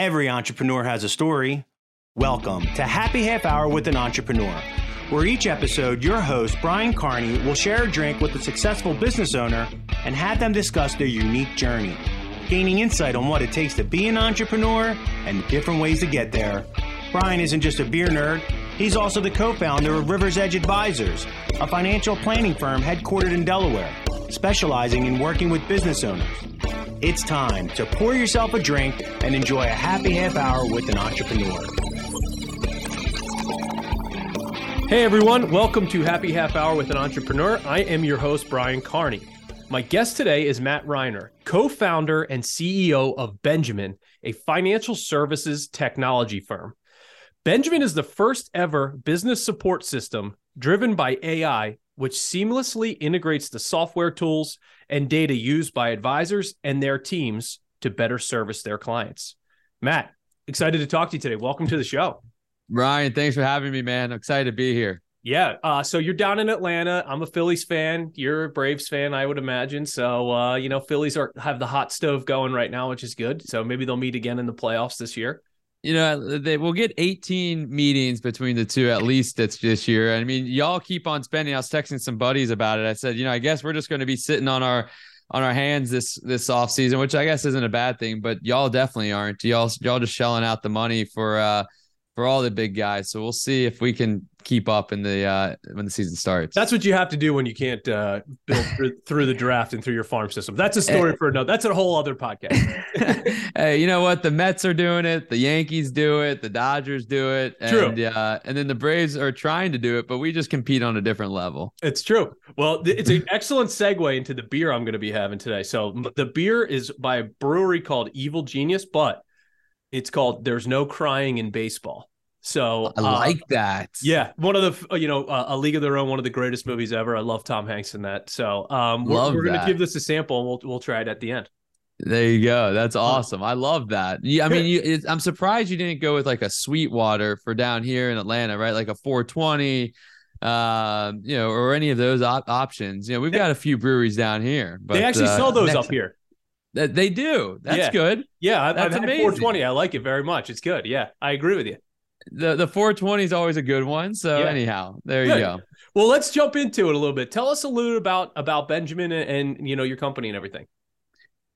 Every entrepreneur has a story. Welcome to Happy Half Hour with an Entrepreneur, where each episode, your host, Brian Carney, will share a drink with a successful business owner and have them discuss their unique journey, gaining insight on what it takes to be an entrepreneur and the different ways to get there. Brian isn't just a beer nerd, he's also the co founder of River's Edge Advisors, a financial planning firm headquartered in Delaware, specializing in working with business owners. It's time to pour yourself a drink and enjoy a happy half hour with an entrepreneur. Hey everyone, welcome to Happy Half Hour with an Entrepreneur. I am your host, Brian Carney. My guest today is Matt Reiner, co founder and CEO of Benjamin, a financial services technology firm. Benjamin is the first ever business support system driven by AI, which seamlessly integrates the software tools and data used by advisors and their teams to better service their clients. Matt, excited to talk to you today. Welcome to the show. Brian, thanks for having me, man. I'm excited to be here. Yeah. Uh, so you're down in Atlanta. I'm a Phillies fan. You're a Braves fan, I would imagine. So uh, you know, Phillies are have the hot stove going right now, which is good. So maybe they'll meet again in the playoffs this year. You know, they will get 18 meetings between the two at least that's this year. I mean, y'all keep on spending. I was texting some buddies about it. I said, you know, I guess we're just going to be sitting on our on our hands this this off season, which I guess isn't a bad thing, but y'all definitely aren't. Y'all y'all just shelling out the money for uh for all the big guys. So we'll see if we can keep up in the uh, when the season starts. That's what you have to do when you can't uh, build through, through, the draft and through your farm system. That's a story for another. That's a whole other podcast. hey, you know what? The Mets are doing it. The Yankees do it. The Dodgers do it. And, true. Uh, and then the Braves are trying to do it, but we just compete on a different level. It's true. Well, it's an excellent segue into the beer I'm going to be having today. So the beer is by a brewery called Evil Genius, but it's called "There's No Crying in Baseball." So I like uh, that. Yeah, one of the you know uh, a League of Their Own, one of the greatest movies ever. I love Tom Hanks in that. So um, we're, we're gonna give this a sample, and we'll we'll try it at the end. There you go. That's awesome. I love that. Yeah, I mean, you, I'm surprised you didn't go with like a Sweetwater for down here in Atlanta, right? Like a 420, uh, you know, or any of those op- options. You know, we've got a few breweries down here, but they actually uh, sell those up here. That they do. That's yeah. good. Yeah, I've, That's I've had 420. I like it very much. It's good. Yeah, I agree with you the the 420 is always a good one. So yeah. anyhow, there good. you go. Well, let's jump into it a little bit. Tell us a little about about Benjamin and, and you know your company and everything.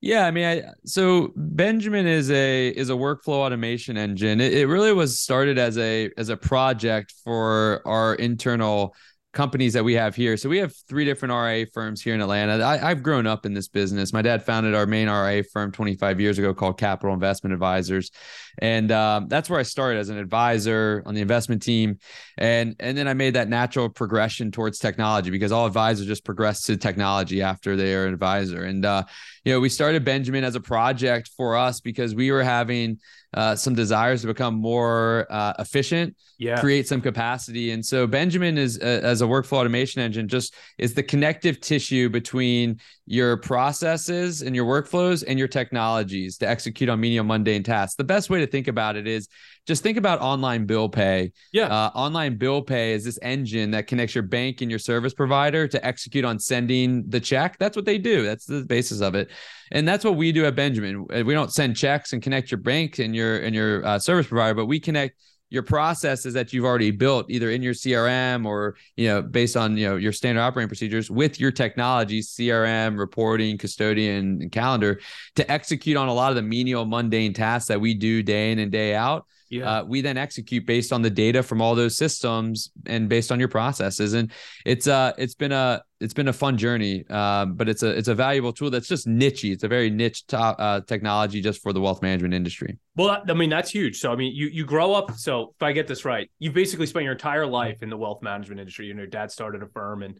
Yeah, I mean, I, so Benjamin is a is a workflow automation engine. It, it really was started as a as a project for our internal companies that we have here. So we have three different RIA firms here in Atlanta. I, have grown up in this business. My dad founded our main RIA firm 25 years ago called Capital Investment Advisors, and um, that's where I started as an advisor on the investment team, and and then I made that natural progression towards technology because all advisors just progress to technology after they are an advisor. And uh, you know, we started Benjamin as a project for us because we were having uh, some desires to become more uh, efficient, yeah. create some capacity. And so Benjamin is uh, as a workflow automation engine just is the connective tissue between your processes and your workflows and your technologies to execute on medium mundane tasks. The best way to think about it is just think about online bill pay. Yeah. Uh, online bill pay is this engine that connects your bank and your service provider to execute on sending the check. That's what they do. That's the basis of it. And that's what we do at Benjamin. We don't send checks and connect your bank and your and your uh, service provider, but we connect your processes that you've already built either in your crm or you know based on you know your standard operating procedures with your technology crm reporting custodian and calendar to execute on a lot of the menial mundane tasks that we do day in and day out yeah. Uh, we then execute based on the data from all those systems and based on your processes. And it's uh it's been a it's been a fun journey, um, but it's a it's a valuable tool that's just nichey. It's a very niche to, uh, technology just for the wealth management industry. Well, I mean that's huge. So I mean, you you grow up. So if I get this right, you basically spent your entire life in the wealth management industry. You know, your dad started a firm, and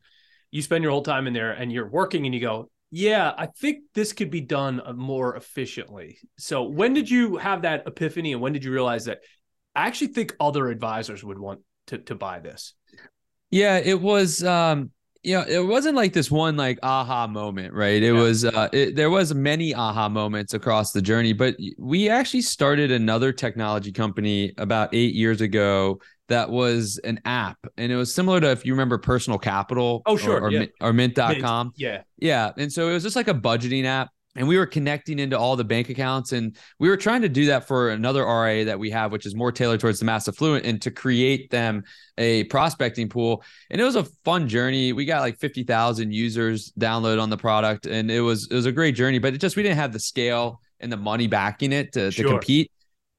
you spend your whole time in there, and you're working, and you go, yeah, I think this could be done uh, more efficiently. So, when did you have that epiphany, and when did you realize that I actually think other advisors would want to to buy this? Yeah, it was. Um, you know, it wasn't like this one like aha moment, right? It Yeah. was. Uh, it, there was many aha moments across the journey, but we actually started another technology company about eight years ago that was an app and it was similar to if you remember personal capital Oh, sure, or, or, yeah. Mint- or mint.com Yeah. yeah and so it was just like a budgeting app and we were connecting into all the bank accounts and we were trying to do that for another RIA that we have which is more tailored towards the mass affluent and to create them a prospecting pool and it was a fun journey we got like 50,000 users download on the product and it was it was a great journey but it just we didn't have the scale and the money backing it to, sure. to compete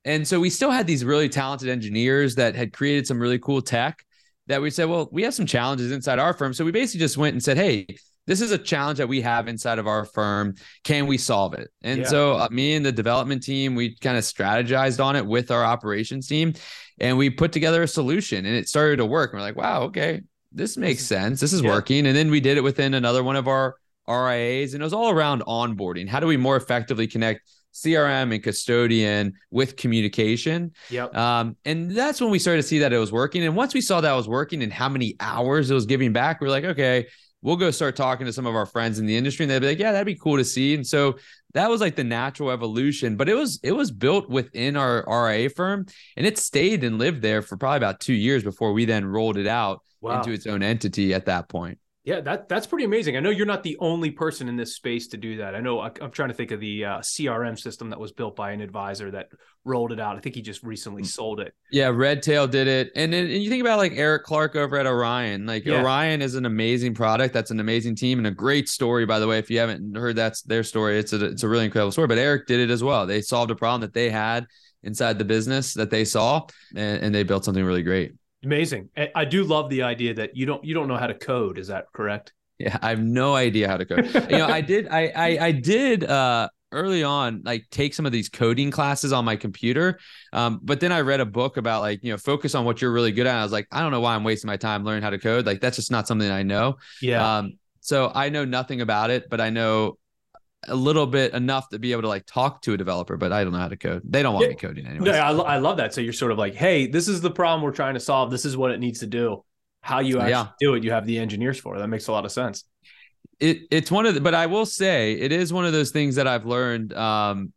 and so we still had these really talented engineers that had created some really cool tech that we said well we have some challenges inside our firm so we basically just went and said hey this is a challenge that we have inside of our firm. Can we solve it? And yeah. so, uh, me and the development team, we kind of strategized on it with our operations team and we put together a solution and it started to work. And we're like, wow, okay, this makes sense. This is yeah. working. And then we did it within another one of our RIAs and it was all around onboarding. How do we more effectively connect CRM and custodian with communication. Yep. Um, and that's when we started to see that it was working. And once we saw that was working and how many hours it was giving back, we are like, okay, we'll go start talking to some of our friends in the industry and they'd be like, yeah, that'd be cool to see. And so that was like the natural evolution, but it was it was built within our RIA firm and it stayed and lived there for probably about two years before we then rolled it out wow. into its own entity at that point. Yeah, that that's pretty amazing. I know you're not the only person in this space to do that. I know I, am trying to think of the uh, CRM system that was built by an advisor that rolled it out. I think he just recently mm. sold it. Yeah, Redtail did it, and then and you think about like Eric Clark over at Orion. Like yeah. Orion is an amazing product. That's an amazing team and a great story. By the way, if you haven't heard that's their story, it's a it's a really incredible story. But Eric did it as well. They solved a problem that they had inside the business that they saw, and, and they built something really great. Amazing. I do love the idea that you don't you don't know how to code. Is that correct? Yeah, I have no idea how to code. you know, I did I I, I did uh early on like take some of these coding classes on my computer um, but then i read a book about like you know focus on what you're really good at i was like i don't know why i'm wasting my time learning how to code like that's just not something i know yeah um, so i know nothing about it but i know a little bit enough to be able to like talk to a developer, but I don't know how to code. They don't want yeah. me coding anyway. No, I, I love that. So you're sort of like, hey, this is the problem we're trying to solve. This is what it needs to do. How you actually yeah. do it, you have the engineers for. That makes a lot of sense. It it's one of the, but I will say it is one of those things that I've learned. Um,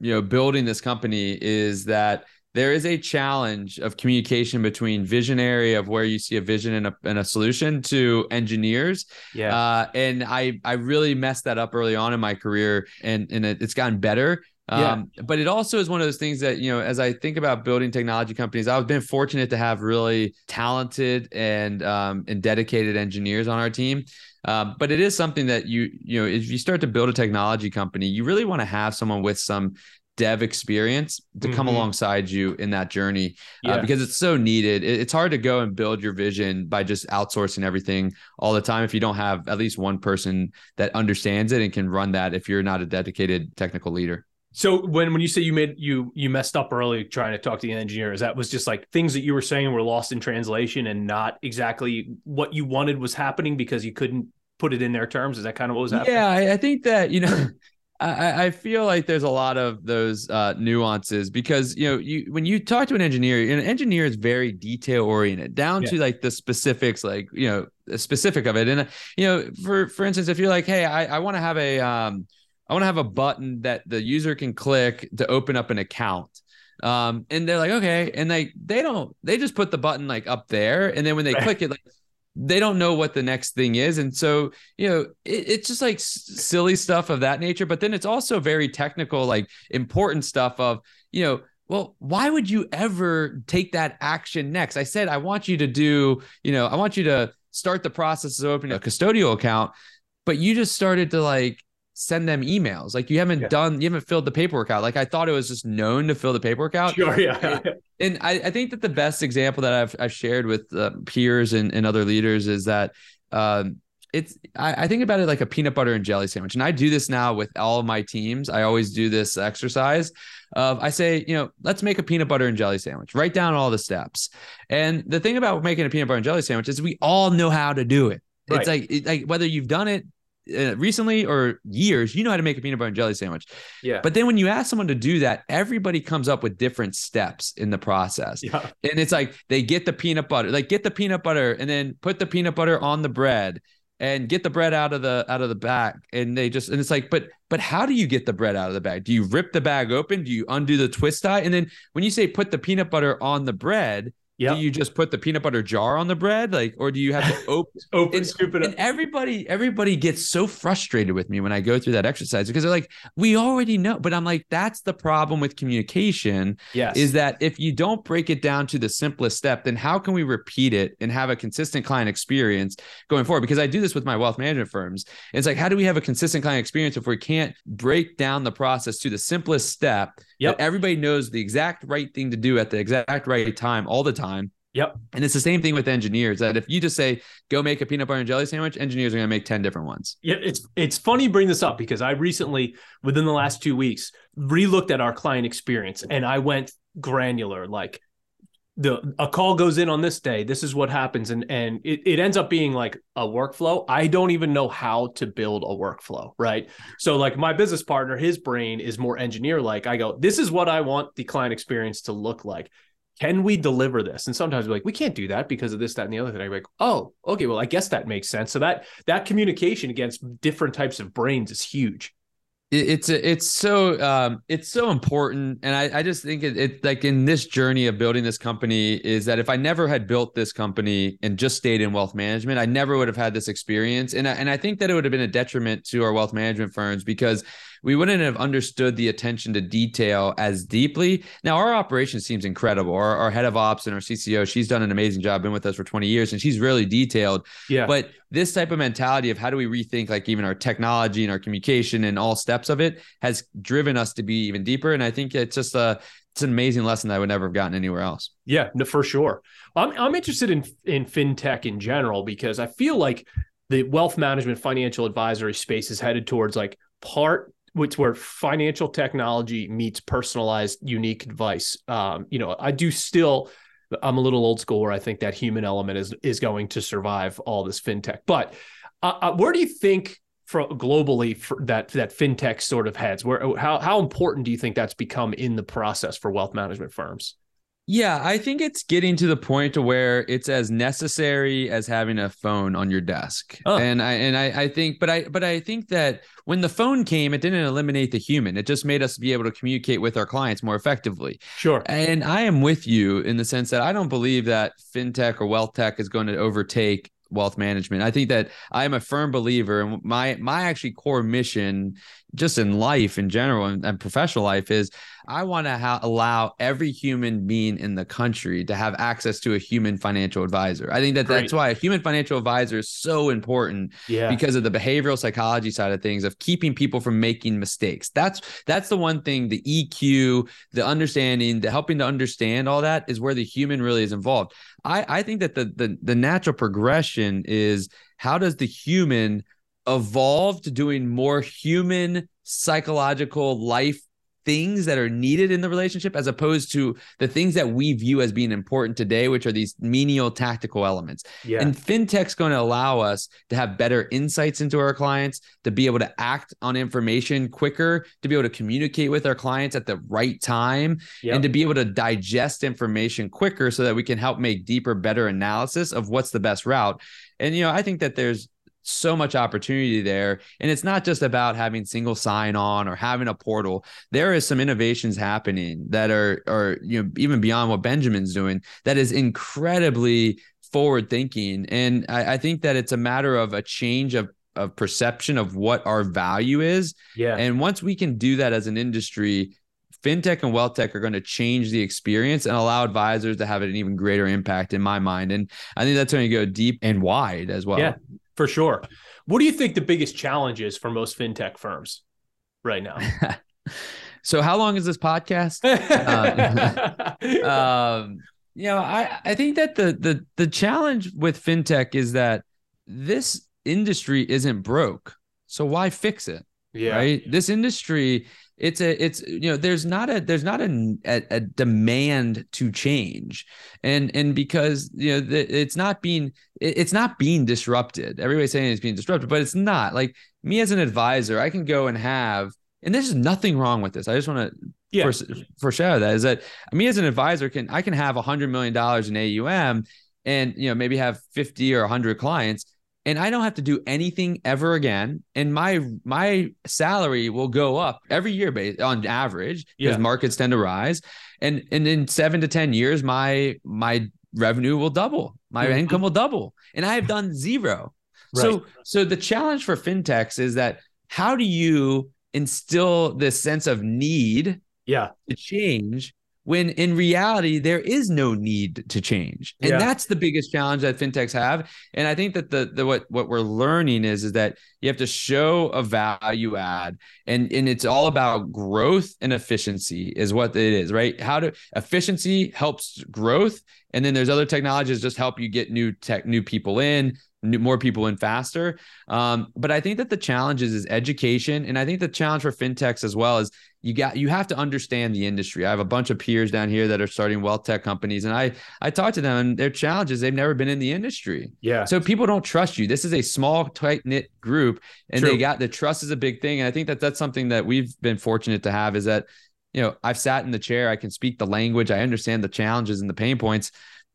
you know, building this company is that there is a challenge of communication between visionary of where you see a vision and a, and a solution to engineers. Yeah. Uh, and I, I really messed that up early on in my career and, and it, it's gotten better. Um, yeah. but it also is one of those things that, you know, as I think about building technology companies, I've been fortunate to have really talented and, um, and dedicated engineers on our team. Um, but it is something that you, you know, if you start to build a technology company, you really want to have someone with some dev experience to come mm-hmm. alongside you in that journey uh, yeah. uh, because it's so needed. It, it's hard to go and build your vision by just outsourcing everything all the time if you don't have at least one person that understands it and can run that if you're not a dedicated technical leader. So when when you say you made you you messed up early trying to talk to the engineers, that was just like things that you were saying were lost in translation and not exactly what you wanted was happening because you couldn't put it in their terms. Is that kind of what was happening? Yeah, I, I think that you know I, I feel like there's a lot of those uh, nuances because you know you when you talk to an engineer, an engineer is very detail oriented, down yeah. to like the specifics, like you know the specific of it. And you know, for for instance, if you're like, hey, I, I want to have a um, I want to have a button that the user can click to open up an account. Um, and they're like, okay, and they they don't they just put the button like up there, and then when they right. click it, like they don't know what the next thing is. And so you know it, it's just like silly stuff of that nature but then it's also very technical like important stuff of you know well why would you ever take that action next? I said i want you to do you know i want you to start the process of opening a custodial account but you just started to like send them emails. Like you haven't yeah. done, you haven't filled the paperwork out. Like I thought it was just known to fill the paperwork out. Sure, yeah. and I, I think that the best example that I've I've shared with uh, peers and, and other leaders is that um, it's I, I, think about it like a peanut butter and jelly sandwich. And I do this now with all of my teams. I always do this exercise of I say, you know, let's make a peanut butter and jelly sandwich. Write down all the steps. And the thing about making a peanut butter and jelly sandwich is we all know how to do it. Right. It's like it, like whether you've done it uh, recently or years, you know how to make a peanut butter and jelly sandwich. Yeah. But then when you ask someone to do that, everybody comes up with different steps in the process. Yeah. And it's like they get the peanut butter, like get the peanut butter and then put the peanut butter on the bread and get the bread out of the out of the bag. And they just and it's like, but but how do you get the bread out of the bag? Do you rip the bag open? Do you undo the twist tie? And then when you say put the peanut butter on the bread, Yep. Do you just put the peanut butter jar on the bread, like, or do you have to open, open, and, scoop it up? and everybody, everybody gets so frustrated with me when I go through that exercise because they're like, "We already know," but I'm like, "That's the problem with communication. Yes, is that if you don't break it down to the simplest step, then how can we repeat it and have a consistent client experience going forward? Because I do this with my wealth management firms. It's like, how do we have a consistent client experience if we can't break down the process to the simplest step Yep. everybody knows the exact right thing to do at the exact right time all the time. Yep. And it's the same thing with engineers that if you just say, go make a peanut butter and jelly sandwich, engineers are going to make 10 different ones. Yeah. It's, it's funny you bring this up because I recently, within the last two weeks, relooked at our client experience and I went granular. Like the a call goes in on this day this is what happens and and it, it ends up being like a workflow. I don't even know how to build a workflow right? So like my business partner his brain is more engineer like i go this is what i want the client experience to look like. Can we deliver this? And sometimes we're like we can't do that because of this that and the other thing. I'm like oh okay. Well i guess that makes sense. So that that communication against different types of brains is huge it's it's so um, it's so important. And I, I just think it, it, like in this journey of building this company is that if i never had built this company and just stayed in wealth management i never would have had this experience. And I, and I think that it would have been a detriment to our wealth management firms because we wouldn't have understood the attention to detail as deeply. Now, our operation seems incredible. Our, our head of ops and our CCO, she's done an amazing job, been with us for 20 years, and she's really detailed. Yeah. But this type of mentality of how do we rethink like even our technology and our communication and all steps of it has driven us to be even deeper. And I think it's just a it's an amazing lesson that I would never have gotten anywhere else. Yeah, no, for sure. I'm I'm interested in in fintech in general because I feel like the wealth management financial advisory space is headed towards like part which where financial technology meets personalized, unique advice. Um, you know, I do still. I'm a little old school where I think that human element is is going to survive all this fintech. But uh, uh where do you think for globally for that that fintech sort of heads? Where how how important do you think that's become in the process for wealth management firms? Yeah, I think it's getting to the point to where it's as necessary as having a phone on your desk. Oh. And I and I, I think but I but I think that when the phone came, it didn't eliminate the human. It just made us be able to communicate with our clients more effectively. Sure. And I am with you in the sense that I don't believe that fintech or wealth tech is going to overtake wealth management. I think that I am a firm believer and my my actually core mission just in life in general and, and professional life is I want to ha- allow every human being in the country to have access to a human financial advisor. I think that Great. that's why a human financial advisor is so important yeah. because of the behavioral psychology side of things of keeping people from making mistakes. That's that's the one thing the EQ, the understanding, the helping to understand all that is where the human really is involved. I I think that the the the natural progression is how does the human evolve to doing more human psychological life things that are needed in the relationship as opposed to the things that we view as being important today which are these menial tactical elements yeah. and fintech's going to allow us to have better insights into our clients to be able to act on information quicker to be able to communicate with our clients at the right time yep. and to be able to digest information quicker so that we can help make deeper better analysis of what's the best route and you know i think that there's so much opportunity there. And it's not just about having single sign on or having a portal. There is some innovations happening that are are you know even beyond what Benjamin's doing that is incredibly forward thinking. And I, I think that it's a matter of a change of of perception of what our value is. Yeah. And once we can do that as an industry, fintech and wealth tech are going to change the experience and allow advisors to have an even greater impact in my mind. And I think that's going to go deep and wide as well. Yeah, for sure. What do you think the biggest challenge is for most fintech firms right now? so, how long is this podcast? um, um, you know, I I think that the the the challenge with fintech is that this industry isn't broke, so why fix it? Yeah. Right. This industry it's a it's you know there's not a there's not a, a, a demand to change. And and because you know the, it's not being it's not being disrupted. Everybody's saying it's being disrupted but it's not. Like me as an advisor i can go and have and there's nothing wrong with this. I just want to yeah. foreshadow that is that me as an advisor can i can have a hundred million dollars in aum and you know maybe have 50 or 100 clients and I don't have to do anything ever again. And my my salary will go up every year based on average because yeah. markets tend to rise. And and in seven to ten years, my my revenue will double, my mm-hmm. income will double, and I have done zero. Right. So, so the challenge for fintechs is that how do you instill this sense of need, yeah, to change when in reality there is no need to change. And yeah. that's the biggest challenge that fintechs have. And i think that the, the what what we're learning is is that you have to show a value add and and it's all about growth and efficiency is what it is right? How to efficiency helps growth and then there's other technologies just help you get new tech new people in more people in faster um, but i think that the challenge is, is education and i think the challenge for fintechs as well is you got you have to understand the industry. I have a bunch of peers down here that are starting wealth tech companies, and I I talk to them, and their challenges they've never been in the industry. Yeah. So people don't trust you. This is a small, tight knit group, and True. they got the trust is a big thing. And I think that that's something that we've been fortunate to have is that you know I've sat in the chair, I can speak the language, I understand the challenges and the pain points,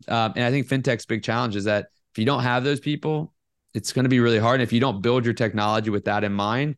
um, and I think fintech's big challenge is that if you don't have those people, it's going to be really hard. And if you don't build your technology with that in mind,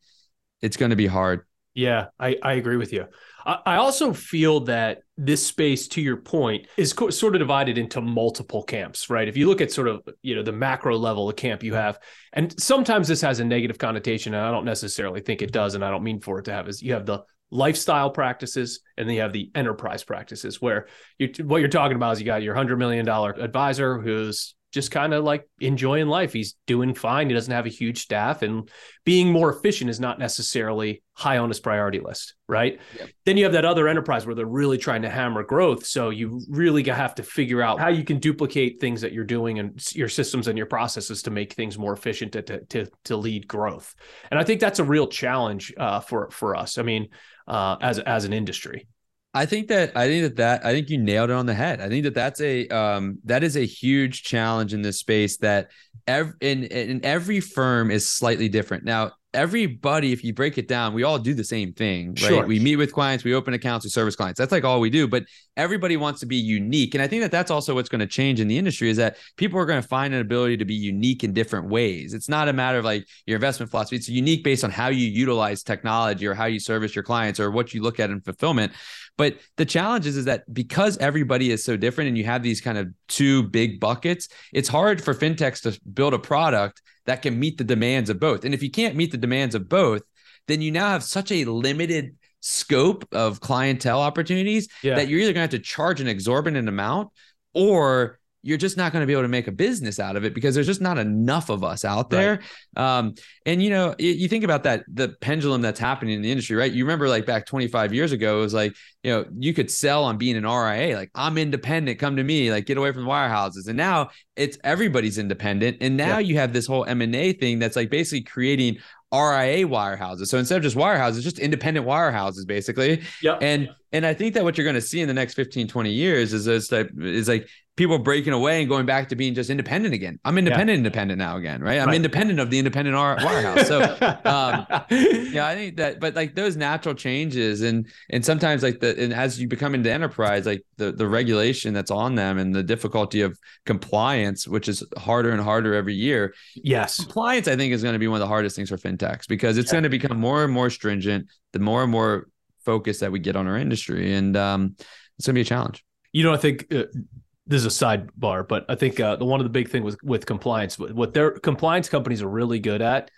it's going to be hard. Yeah, I, I agree with you. I also feel that this space, to your point, is co- sort of divided into multiple camps, right? If you look at sort of you know the macro level of camp you have, and sometimes this has a negative connotation, and I don't necessarily think it does, and I don't mean for it to have. Is you have the lifestyle practices and then you have the enterprise practices where you what you're talking about is you got your hundred million dollar advisor who's just kind of like enjoying life. He's doing fine. He doesn't have a huge staff, and being more efficient is not necessarily high on his priority list, right? Yep. Then you have that other enterprise where they're really trying to hammer growth. So you really have to figure out how you can duplicate things that you're doing and your systems and your processes to make things more efficient to to to, lead growth. And I think that's a real challenge uh, for for us. I mean, uh, as as an industry. I think that I think that that I think you nailed it on the head. I think that that's a um that is a huge challenge in this space that every in in every firm is slightly different. Now, everybody, if you break it down, we all do the same thing, right? Sure. We meet with clients, we open accounts, we service clients. That's like all we do. But everybody wants to be unique, and I think that that's also what's going to change in the industry is that people are going to find an ability to be unique in different ways. It's not a matter of like your investment philosophy; it's unique based on how you utilize technology or how you service your clients or what you look at in fulfillment. But the challenge is, is that because everybody is so different and you have these kind of two big buckets, it's hard for fintechs to build a product that can meet the demands of both. And if you can't meet the demands of both, then you now have such a limited scope of clientele opportunities yeah. that you're either going to have to charge an exorbitant amount or you're just not going to be able to make a business out of it because there's just not enough of us out there. Right. Um, and you know, you, you, think about that the pendulum that's happening in the industry, right? You remember like back 25 years ago, it was like you know you could sell on being an RIA, like I'm independent, come to me, like get away from the wirehouses. And now it's everybody's independent, and now yeah. you have this whole M and A thing that's like basically creating RIA wirehouses. So instead of just wirehouses, just independent wirehouses, basically. Yeah. And and I think that what you're going to see in the next 15, 20 years is this type is like people breaking away and going back to being just independent again. I'm independent, yeah. independent now again, right? I'm right. independent of the independent wirehouse. So, um, yeah, I think that, but like those natural changes and and sometimes like the and as you become into enterprise, like the the regulation that's on them and the difficulty of compliance, which is harder and harder every year. Yes, compliance I think is going to be one of the hardest things for fintechs because it's yeah. going to become more and more stringent. The more and more focus that we get on our industry, and um, it's going to be a challenge. You know, I think uh, this is a sidebar, but I think uh, the one of the big thing with with compliance, what their compliance companies are really good at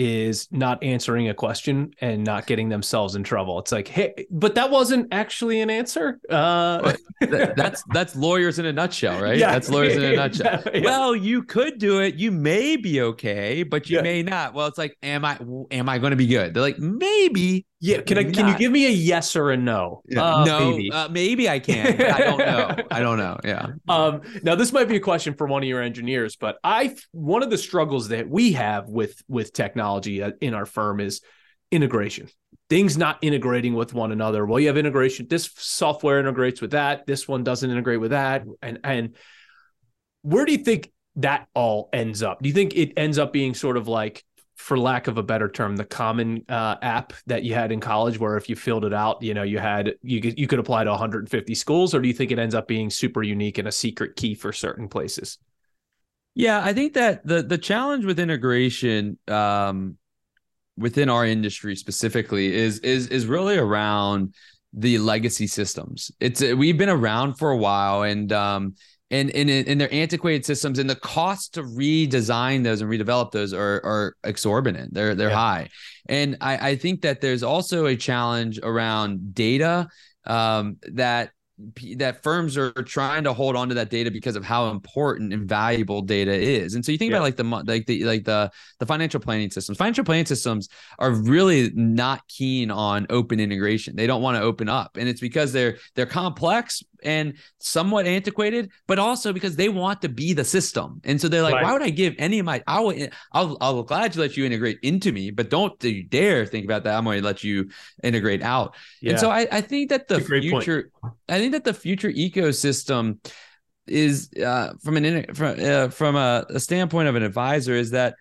is not answering a question and not getting themselves in trouble. It's like, hey, but that wasn't actually an answer. Uh, that's that's lawyers in a nutshell, right? Yeah. That's lawyers in a nutshell. Yeah. Well, you could do it. You may be okay, but you yeah. may not. Well, it's like, am I am I going to be good? They're like, maybe. Yeah. Can I? Can you give me a yes or a no? Uh, no. Maybe. Uh, maybe I can. I don't know. I don't know. Yeah. Um. Now this might be a question for one of your engineers, but I one of the struggles that we have with with technology uh, in our firm is integration. Things not integrating with one another. Well, you have integration. This software integrates with that. This one doesn't integrate with that. And and where do you think that all ends up? Do you think it ends up being sort of like for lack of a better term, the common uh, app that you had in college, where if you filled it out, you know, you had you you could apply to 150 schools, or do you think it ends up being super unique and a secret key for certain places? Yeah, I think that the the challenge with integration um, within our industry specifically is is is really around the legacy systems. It's we've been around for a while, and um, and in in their antiquated systems and the cost to redesign those and redevelop those are are exorbitant they're they're yeah. high and I, I think that there's also a challenge around data um, that that firms are trying to hold on to that data because of how important and valuable data is. And so you think yeah. about like the like the like the the financial planning systems. Financial planning systems are really not keen on open integration. They don't want to open up, and it's because they're they're complex and somewhat antiquated, but also because they want to be the system. And so they're like, right. why would I give any of my? I will. I'll. I'll glad to let you integrate into me, but don't you dare think about that. I'm going to let you integrate out. Yeah. And so I, I think that the future. Point. I think that the future ecosystem is uh, from an from uh, from a, a standpoint of an advisor is that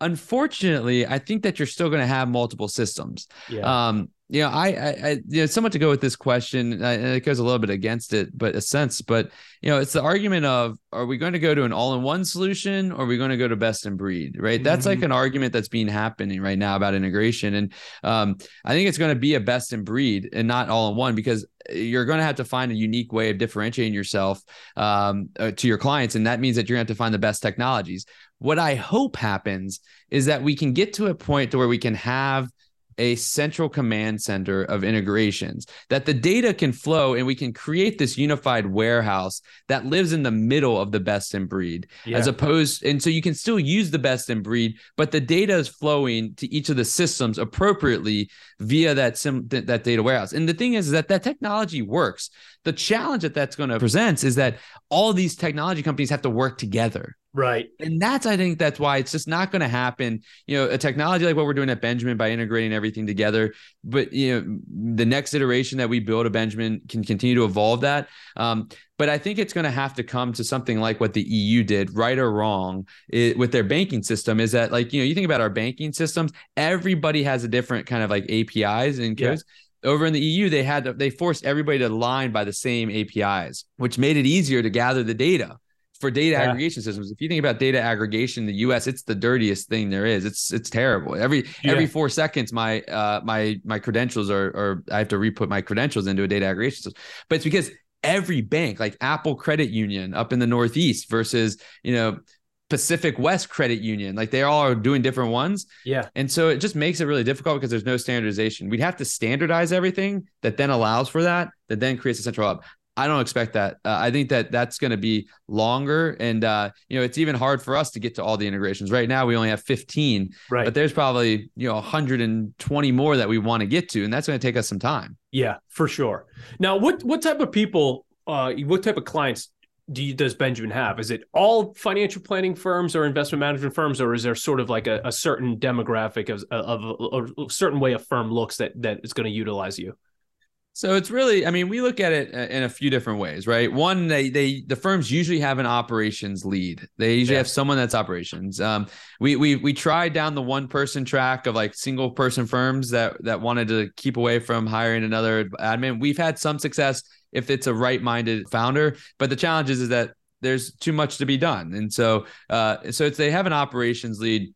unfortunately, I think that you're still going to have multiple systems. Yeah. Um, you know, I, I, I you know, somewhat to go with this question, and it goes a little bit against it, but a sense, but you know, it's the argument of, are we going to go to an all-in-one solution, or are we going to go to best in breed, right? Mm-hmm. That's like mm-hmm. an argument that's being happening right now about integration, and um, I think it's going to be a best in breed and not all in one because you're going to have to find a unique way of differentiating yourself um, uh, to your clients, and that means that you're going to have to find the best technologies. What I hope happens is that we can get to a point to where we can have a central command center of integrations that the data can flow and we can create this unified warehouse that lives in the middle of the best in breed yeah. as opposed and so you can still use the best in breed but the data is flowing to each of the systems appropriately via that sim that data warehouse. And the thing is, is that that technology works. The challenge that that's going to present is that all these technology companies have to work together Right. And that's, I think, that's why it's just not going to happen. You know, a technology like what we're doing at Benjamin by integrating everything together. But, you know, the next iteration that we build a Benjamin can continue to evolve that. Um, but I think it's going to have to come to something like what the EU did, right or wrong, it, with their banking system. Is that like, you know, you think about our banking systems, everybody has a different kind of like APIs and codes. Yeah over in the EU, they had to, they forced everybody to line by the same APIs, which made it easier to gather the data for data yeah. aggregation systems. If you think about data aggregation in the US, it's the dirtiest thing there is. It's it's terrible. Every yeah. every four seconds, my uh my my credentials are or I have to re-put my credentials into a data aggregation system. But it's because every bank, like Apple Credit Union up in the Northeast versus, you know, Pacific West Credit Union. Like they all are doing different ones. Yeah. And so it just makes it really difficult because there's no standardization. We'd have to standardize everything that then allows for that, that then creates a central hub. I don't expect that. Uh, I think that that's going to be longer, and uh, you know, it's even hard for us to get to all the integrations. Right now, we only have 15, right? But there's probably you know 120 more that we want to get to, and that's going to take us some time. Yeah, for sure. Now, what what type of people, uh, what type of clients do you, does Benjamin have? Is it all financial planning firms or investment management firms, or is there sort of like a, a certain demographic of, of, of a certain way a firm looks that that is going to utilize you? So it's really, I mean, we look at it uh, in a few different ways, right? One, they they the firms usually have an operations lead. They usually yeah. have someone that's operations. Um, we we we tried down the one person track of like single person firms that that wanted to keep away from hiring another admin. We've had some success if it's a right minded founder, but the challenge is, is that there's too much to be done, and so uh, so it's they have an operations lead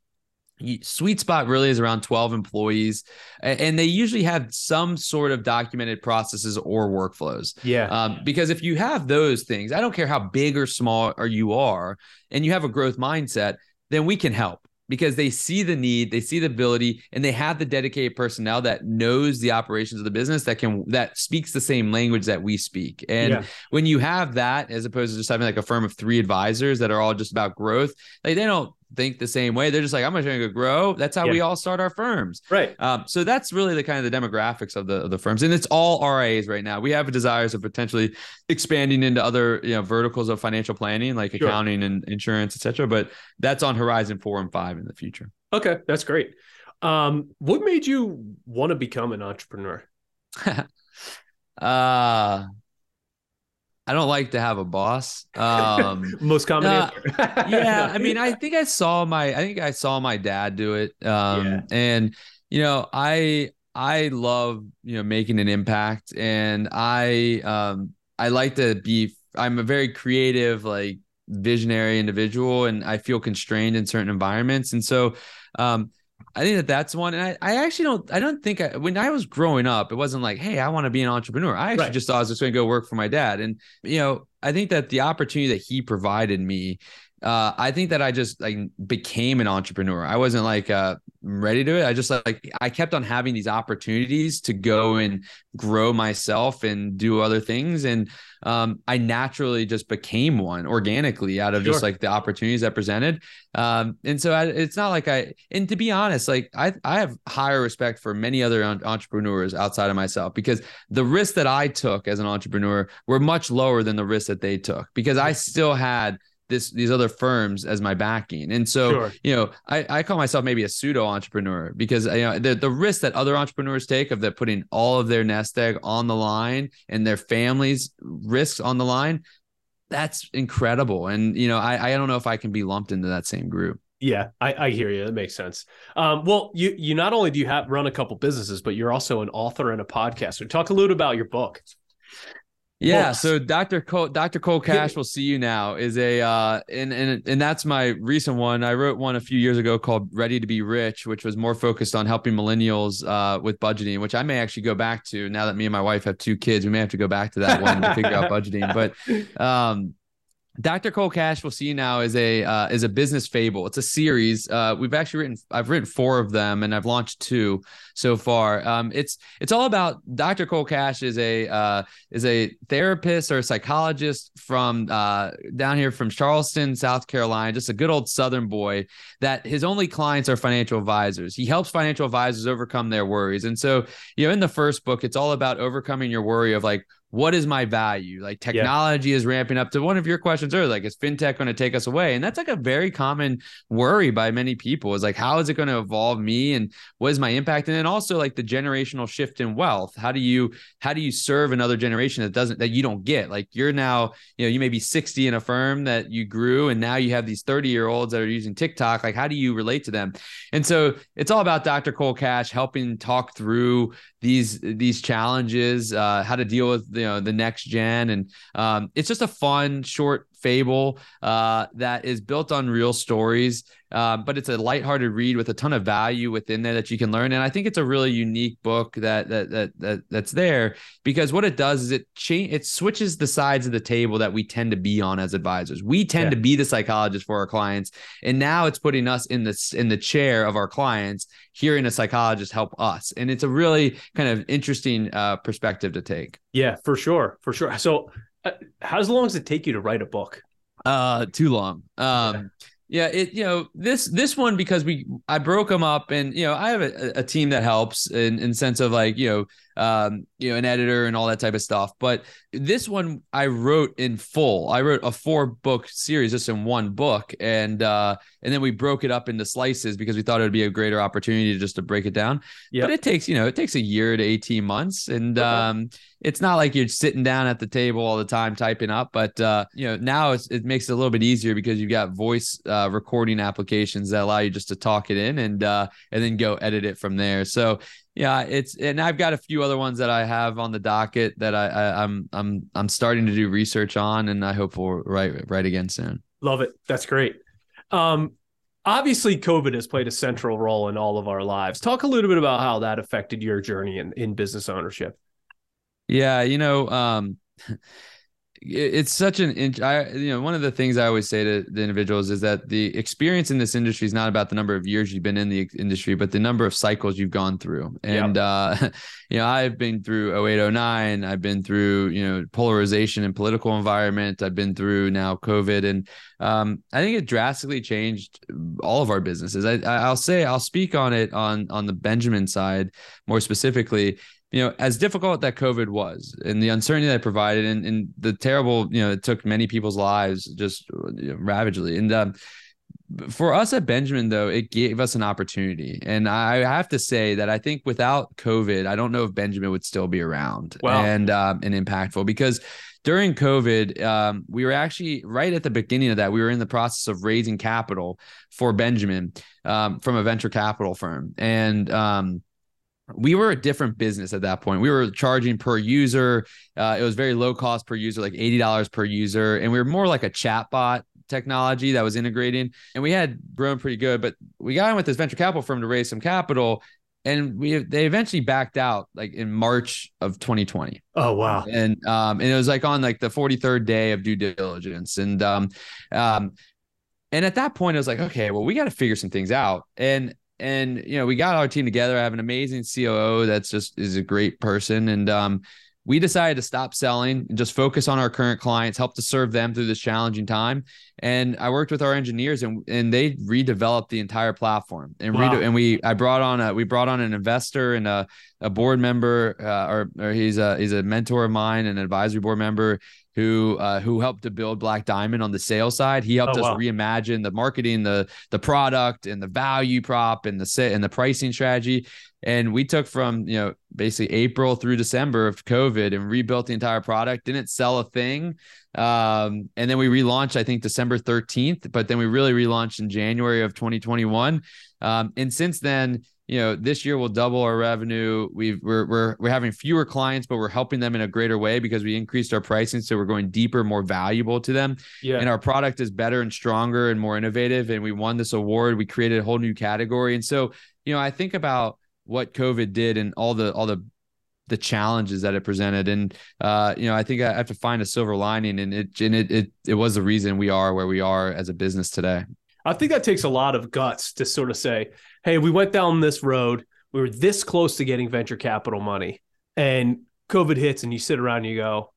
sweet spot really is around 12 employees and they usually have some sort of documented processes or workflows yeah um, because if you have those things i don't care how big or small or you are and you have a growth mindset then we can help because they see the need, they see the ability, and they have the dedicated personnel that knows the operations of the business that can that speaks the same language that we speak. And yeah. when you have that, as opposed to just having like a firm of three advisors that are all just about growth, like they don't think the same way. They're just like, I'm just going to grow. That's how yeah. we all start our firms. Right. Um, so that's really the kind of the demographics of the of the firms, and it's all RIAs right now. We have desires of potentially expanding into other you know verticals of financial planning, like sure. accounting and insurance, etc. But that's on horizon four and five in the future. Okay, that's great. Um, what made you want to become an entrepreneur? uh I don't like to have a boss. Um, Most common uh, yeah, I mean, I think I saw my, I think I saw my dad do it. Um, yeah. and you know, I, I love you know making an impact, and I, um, I like to be. I'm a very creative, like visionary individual, and I feel constrained in certain environments, and so, um, I think that that's one. And I, I actually don't, I don't think I, when I was growing up, it wasn't like, Hey, I want to be an entrepreneur. I actually right. just thought I was just going to go work for my dad. And, you know, I think that the opportunity that he provided me uh, I think that I just like became an entrepreneur. I wasn't like uh, ready to it. I just like I kept on having these opportunities to go and grow myself and do other things, and um, I naturally just became one organically out of sure. just like the opportunities that presented. Um, and so I, it's not like I. And to be honest, like I I have higher respect for many other entrepreneurs outside of myself because the risks that I took as an entrepreneur were much lower than the risks that they took because I still had this these other firms as my backing. And so, sure. you know, I, I call myself maybe a pseudo entrepreneur because you know the the risk that other entrepreneurs take of that putting all of their nest egg on the line and their families risks on the line, that's incredible. And you know, I I don't know if I can be lumped into that same group. Yeah, I, I hear you. That makes sense. Um, well, you you not only do you have run a couple businesses, but you're also an author and a podcaster. Talk a little about your book. Yeah, books. so Dr. Cole, Dr. Cole Cash will see you now is a uh and and and that's my recent one. I wrote one a few years ago called Ready to Be Rich, which was more focused on helping millennials uh with budgeting, which I may actually go back to now that me and my wife have two kids. We may have to go back to that one to figure out budgeting. But um Dr. Cole Cash will see you now is a uh, is a business fable. It's a series. Uh, we've actually written I've written four of them and I've launched two so far. Um, it's it's all about Dr. Cole Cash is a uh, is a therapist or a psychologist from uh, down here from Charleston, South Carolina, just a good old Southern boy. That his only clients are financial advisors. He helps financial advisors overcome their worries. And so you know in the first book, it's all about overcoming your worry of like what is my value? Like technology yeah. is ramping up to one of your questions earlier, like is fintech going to take us away? And that's like a very common worry by many people is like, how is it going to evolve me and what is my impact? And then also like the generational shift in wealth. How do you, how do you serve another generation that doesn't, that you don't get? Like you're now, you know, you may be 60 in a firm that you grew and now you have these 30 year olds that are using TikTok. Like, how do you relate to them? And so it's all about Dr. Cole Cash helping talk through these, these challenges, uh, how to deal with you know the next gen, and um, it's just a fun short fable uh, that is built on real stories. Um, but it's a lighthearted read with a ton of value within there that you can learn. And I think it's a really unique book that that that, that that's there because what it does is it change it switches the sides of the table that we tend to be on as advisors. We tend yeah. to be the psychologist for our clients, and now it's putting us in this in the chair of our clients, hearing a psychologist help us. And it's a really kind of interesting uh, perspective to take. Yeah, for sure, for sure. So uh, how long does it take you to write a book? Uh, too long. Um, yeah, it you know this this one because we I broke them up and you know I have a, a team that helps in in sense of like you know um, you know, an editor and all that type of stuff. But this one I wrote in full. I wrote a four book series just in one book, and uh, and then we broke it up into slices because we thought it would be a greater opportunity to just to break it down. Yep. But it takes you know it takes a year to eighteen months, and okay. um, it's not like you're sitting down at the table all the time typing up. But uh, you know now it makes it a little bit easier because you've got voice uh, recording applications that allow you just to talk it in and uh, and then go edit it from there. So yeah, it's and I've got a few other ones that I have on the docket that I, I am I'm, I'm I'm starting to do research on, and I hope we'll write write again soon. Love it. That's great. Um, obviously, COVID has played a central role in all of our lives. Talk a little bit about how that affected your journey in in business ownership. Yeah, you know, um, it's such an I, you know one of the things i always say to the individuals is that the experience in this industry is not about the number of years you've been in the industry but the number of cycles you've gone through. And yep. uh you know i've been through 0809 i've been through you know polarization and political environment i've been through now covid and um i think it drastically changed all of our businesses. I i'll say i'll speak on it on on the benjamin side more specifically you know, as difficult that COVID was and the uncertainty that provided and, and the terrible, you know, it took many people's lives just you know, ravagely. And um, for us at Benjamin, though, it gave us an opportunity. And I have to say that I think without COVID, I don't know if Benjamin would still be around wow. and um, and impactful because during COVID, um, we were actually right at the beginning of that. We were in the process of raising capital for Benjamin um, from a venture capital firm. And um, we were a different business at that point. We were charging per user. Uh, it was very low cost per user, like $80 per user. And we were more like a chatbot technology that was integrating. And we had grown pretty good, but we got in with this venture capital firm to raise some capital. and we they eventually backed out like in March of 2020. Oh wow! And um, and it was like on like the 43rd day of due diligence, and um, um, and at that point, I was like, okay, well, we got to figure some things out, and and you know, we got our team together. I have an amazing COO that's just is a great person, and um, we decided to stop selling and just focus on our current clients, help to serve them through this challenging time. And I worked with our engineers and and they redeveloped the entire platform. And wow. and we I brought on a we brought on an investor and a, a board member uh, or, or he's a he's a mentor of mine and an advisory board member who uh, who helped to build Black Diamond on the sales side. He helped oh, us wow. reimagine the marketing, the the product, and the value prop, and the set and the pricing strategy. And we took from, you know, basically April through December of COVID and rebuilt the entire product, didn't sell a thing. Um, and then we relaunched, I think, December 13th, but then we really relaunched in January of 2021. Um, and since then, you know, this year we'll double our revenue. We've we're we're we're having fewer clients, but we're helping them in a greater way because we increased our pricing. So we're going deeper, more valuable to them. Yeah. And our product is better and stronger and more innovative. And we won this award. We created a whole new category. And so, you know, I think about what COVID did and all the all the the challenges that it presented. And uh, you know, I think I have to find a silver lining, and it and it it it was the reason we are where we are as a business today. I think that takes a lot of guts to sort of say, "Hey, we went down this road. We were this close to getting venture capital money, and COVID hits, and you sit around and you go,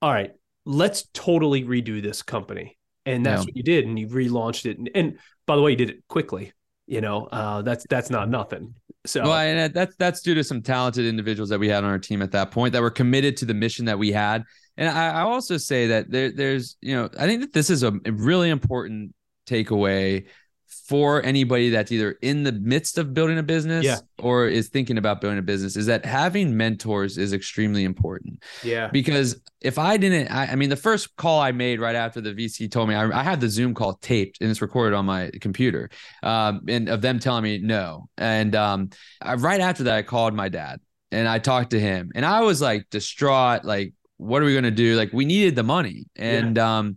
all right, let's totally redo this company." And that's yeah. what you did, and you relaunched it. And, and by the way, you did it quickly you know uh, that's that's not nothing so well and that's that's due to some talented individuals that we had on our team at that point that were committed to the mission that we had and i, I also say that there, there's you know i think that this is a really important takeaway for anybody that's either in the midst of building a business yeah. or is thinking about building a business is that having mentors is extremely important. Yeah. Because if I didn't, I, I mean, the first call I made right after the VC told me, I, I had the Zoom call taped and it's recorded on my computer, um, and of them telling me no. And um, I, right after that, I called my dad and I talked to him, and I was like distraught, like, what are we going to do? Like, we needed the money. And, yeah. um,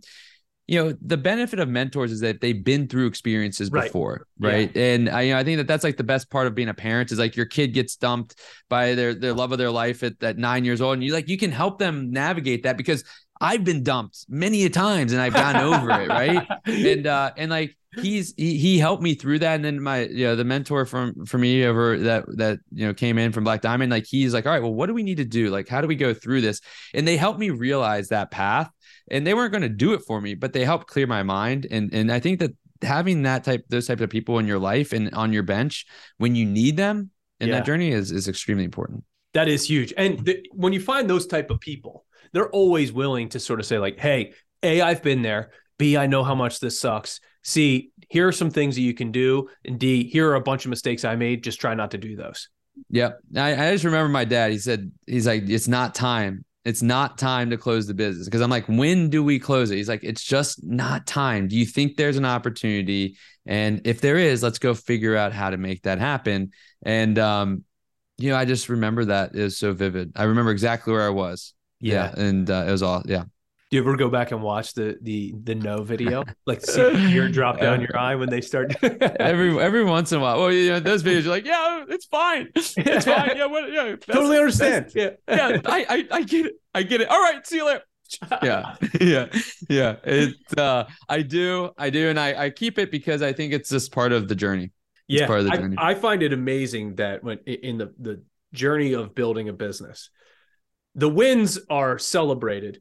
you know the benefit of mentors is that they've been through experiences right. before right yeah. and I, you know, I think that that's like the best part of being a parent is like your kid gets dumped by their their love of their life at, at nine years old and you like you can help them navigate that because I've been dumped many a times and I've gone over it right and uh and like he's he, he helped me through that and then my you know the mentor from for me over that that you know came in from Black Diamond like he's like all right well what do we need to do like how do we go through this and they helped me realize that path and they weren't going to do it for me, but they helped clear my mind. And and I think that having that type those types of people in your life and on your bench when you need them in yeah. that journey is is extremely important. That is huge. And the, when you find those type of people, they're always willing to sort of say like, "Hey, A, I've been there. B, I know how much this sucks. C, here are some things that you can do. And D, here are a bunch of mistakes I made. Just try not to do those." Yep. I, I just remember my dad. He said, he's like, it's not time it's not time to close the business because I'm like, when do we close it? He's like, it's just not time. Do you think there's an opportunity? And if there is, let's go figure out how to make that happen. And um, you know, I just remember that is so vivid. I remember exactly where I was. Yeah, yeah and uh, it was all yeah. Do you ever go back and watch the the the no video, like see the tear drop down your eye when they start? every every once in a while. Well, you know, those videos, you're like, yeah, it's fine, it's fine. Yeah, what, yeah, totally understand. Yeah, yeah, I, I I get it, I get it. All right, see you later. yeah, yeah, yeah. It uh, I do, I do, and I I keep it because I think it's just part of the journey. It's yeah, part of the journey. I, I find it amazing that when in the the journey of building a business, the wins are celebrated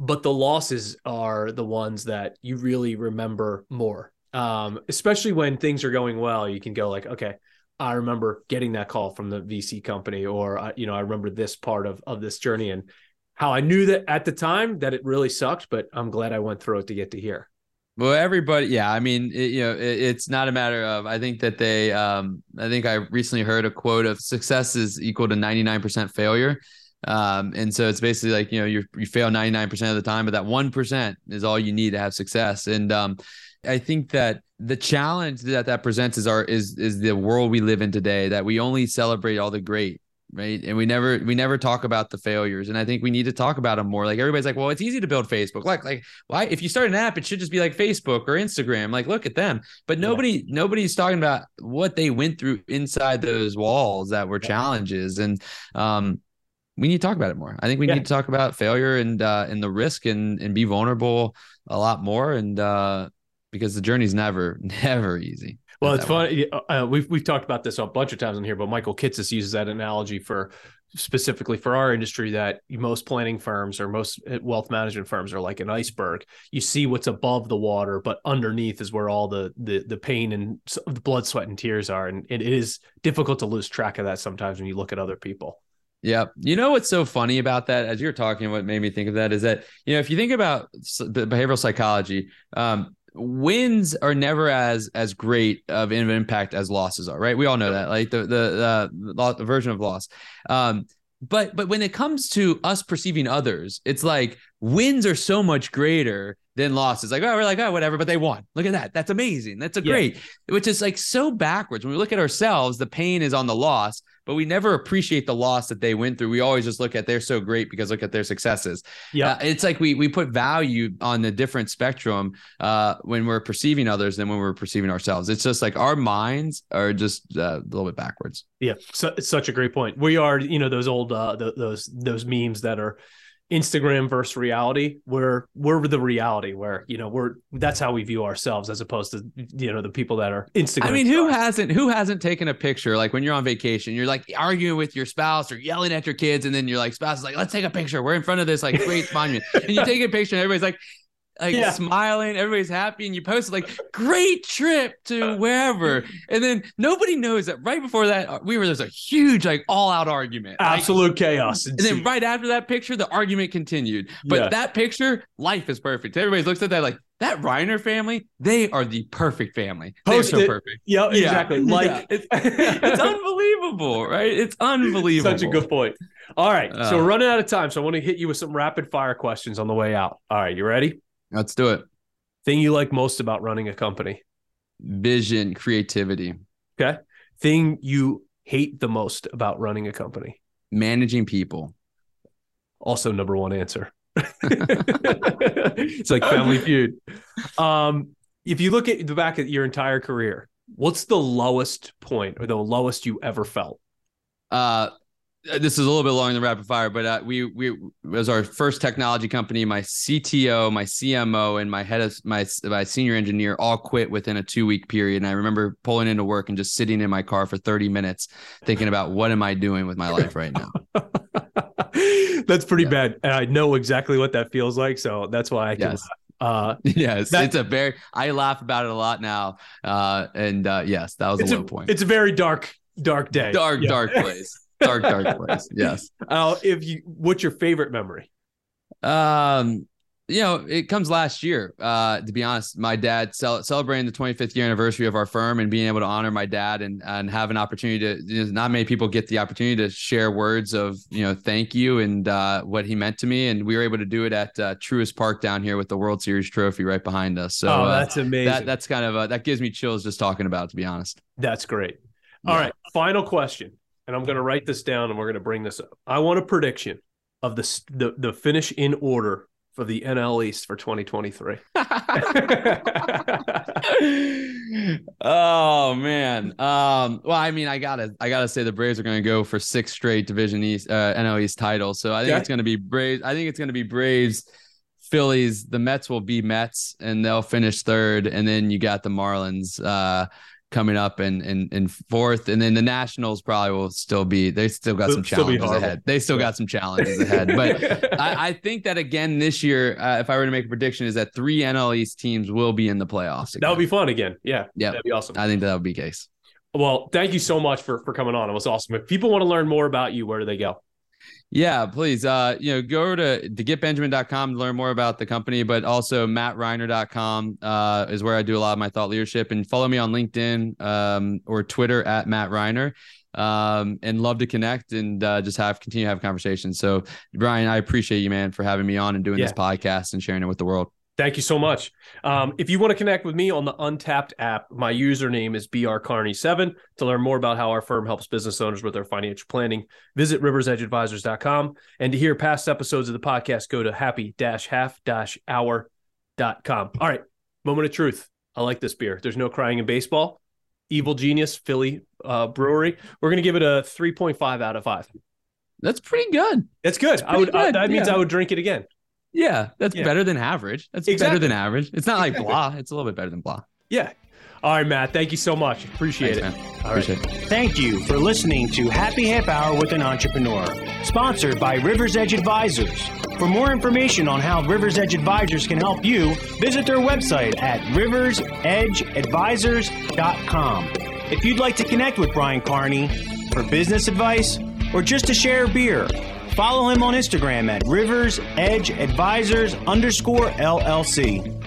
but the losses are the ones that you really remember more. Um, especially when things are going well, you can go like, okay, I remember getting that call from the VC company, or you know, I remember this part of of this journey and how I knew that at the time that it really sucked, but I'm glad I went through it to get to here. Well, everybody, yeah. I mean, it, you know, it, it's not a matter of. I think that they. Um, I think I recently heard a quote of success is equal to 99% failure. Um, and so it's basically like, you know, you you fail 99% of the time, but that 1% is all you need to have success. And um, I think that the challenge that that presents is our is is the world we live in today that we only celebrate all the great right? And we never we never talk about the failures, and I think we need to talk about them more. Like everybody's like, well, it's easy to build Facebook. Like like why if you start an app, it should just be like Facebook or Instagram. Like look at them, but nobody yeah. nobody's talking about what they went through inside those walls that were challenges, and um, we need to talk about it more. I think we yeah. need to talk about failure and uh, and the risk and and be vulnerable a lot more, and uh, because the journey's never never easy. Well, it's funny. Uh, uh, we've we've talked about this a bunch of times in here, but Michael Kitces uses that analogy for specifically for our industry that most planning firms or most uh, wealth management firms are like an iceberg. You see what's above the water, but underneath is where all the the the pain and the blood, sweat, and tears are, and it is difficult to lose track of that sometimes when you look at other people. Yeah. You know what's so funny about that? As you're talking, what made me think of that is that, you know, if you think about the behavioral psychology, um, wins are never as as great of an impact as losses are, right? We all know that, like the the the, the version of loss. Um, but but when it comes to us perceiving others, it's like wins are so much greater than losses. Like, oh, we're like, oh, whatever, but they won. Look at that. That's amazing. That's a great, yeah. which is like so backwards. When we look at ourselves, the pain is on the loss, but we never appreciate the loss that they went through. We always just look at they're so great because look at their successes. Yeah, uh, it's like we we put value on the different spectrum uh, when we're perceiving others than when we're perceiving ourselves. It's just like our minds are just uh, a little bit backwards. Yeah, so, it's such a great point. We are, you know, those old uh, the, those those memes that are Instagram versus reality. We're we're the reality where you know we're that's how we view ourselves as opposed to you know the people that are Instagram. I mean, who hasn't who hasn't taken a picture like when you're on vacation, you're like arguing with your spouse or yelling at your kids, and then you're like spouse is like, "Let's take a picture. We're in front of this like great monument," and you take a picture, and everybody's like, like yeah. smiling, everybody's happy, and you post like great trip to wherever, and then nobody knows that right before that uh, we were there's a huge like all out argument, absolute like, chaos, and then right after that picture the argument continued. But yeah. that picture, life is perfect. Everybody looks at that like that Reiner family, they are the perfect family. They're so perfect. Yep, yeah, exactly. Like yeah. it's, it's unbelievable, right? It's unbelievable. Such a good point. All right, uh, so we're running out of time, so I want to hit you with some rapid fire questions on the way out. All right, you ready? Let's do it. Thing you like most about running a company? Vision, creativity. Okay. Thing you hate the most about running a company? Managing people. Also, number one answer. it's like Family Feud. Um, if you look at the back of your entire career, what's the lowest point or the lowest you ever felt? Uh, this is a little bit long in the rapid fire, but uh, we we was our first technology company. My CTO, my CMO, and my head of my my senior engineer all quit within a two week period. And I remember pulling into work and just sitting in my car for thirty minutes, thinking about what am I doing with my life right now. that's pretty yeah. bad, and I know exactly what that feels like. So that's why I can. Yes. Uh, yes, that, it's a very. I laugh about it a lot now, uh, and uh, yes, that was a low a, point. It's a very dark, dark day. Dark, yeah. dark place dark, dark place. Yes. Uh, if you, what's your favorite memory? Um, you know, it comes last year. Uh, to be honest, my dad cel- celebrating the 25th year anniversary of our firm and being able to honor my dad and and have an opportunity to. You know, not many people get the opportunity to share words of you know thank you and uh, what he meant to me, and we were able to do it at uh, Truist Park down here with the World Series trophy right behind us. So oh, uh, that's amazing. That that's kind of uh, that gives me chills just talking about it. To be honest, that's great. All yeah. right, final question and I'm going to write this down and we're going to bring this up. I want a prediction of the the, the finish in order for the NL East for 2023. oh man. Um, well, I mean, I gotta I gotta say the Braves are gonna go for six straight division East uh, NL East titles. So I think it's gonna be Braves. I think it's gonna be Braves, Phillies, the Mets will be Mets and they'll finish third. And then you got the Marlins. Uh coming up and and and fourth, and then the Nationals probably will still be. They still got some challenges ahead. They still got some challenges ahead. But I, I, think that again this year, uh, if I were to make a prediction, is that three NL East teams will be in the playoffs. Again. That would be fun again. Yeah, yeah, that'd be awesome. I think that would be the case. Well, thank you so much for for coming on. It was awesome. If people want to learn more about you, where do they go? Yeah, please. Uh, you know, go to, to getbenjamin.com to learn more about the company, but also mattreiner.com uh, is where I do a lot of my thought leadership and follow me on LinkedIn um, or Twitter at Matt Reiner. Um, and love to connect and uh, just have continue to have conversations. So, Brian, I appreciate you, man, for having me on and doing yeah. this podcast and sharing it with the world. Thank you so much. Um, if you want to connect with me on the Untappd app, my username is brcarney7. To learn more about how our firm helps business owners with their financial planning, visit riversedgeadvisors.com. And to hear past episodes of the podcast, go to happy-half-hour.com. All right, moment of truth. I like this beer. There's no crying in baseball. Evil Genius Philly uh, Brewery. We're going to give it a 3.5 out of 5. That's pretty good. That's good. That's I would. good, I, that means yeah. I would drink it again. Yeah, that's Yeah. better than average. That's Exactly. better than average. It's not like blah. It's a little bit better than blah. Yeah. All right, Matt. Thank you so much. Appreciate Thanks, it. man. All right. Appreciate it. Thank you for listening to Happy Half Hour with an Entrepreneur, sponsored by Rivers Edge Advisors. For more information on how Rivers Edge Advisors can help you, visit their website at riversedgeadvisors.com. If you'd like to connect with Brian Carney for business advice or just to share a beer, follow him on Instagram at Rivers Edge Advisors underscore LLC.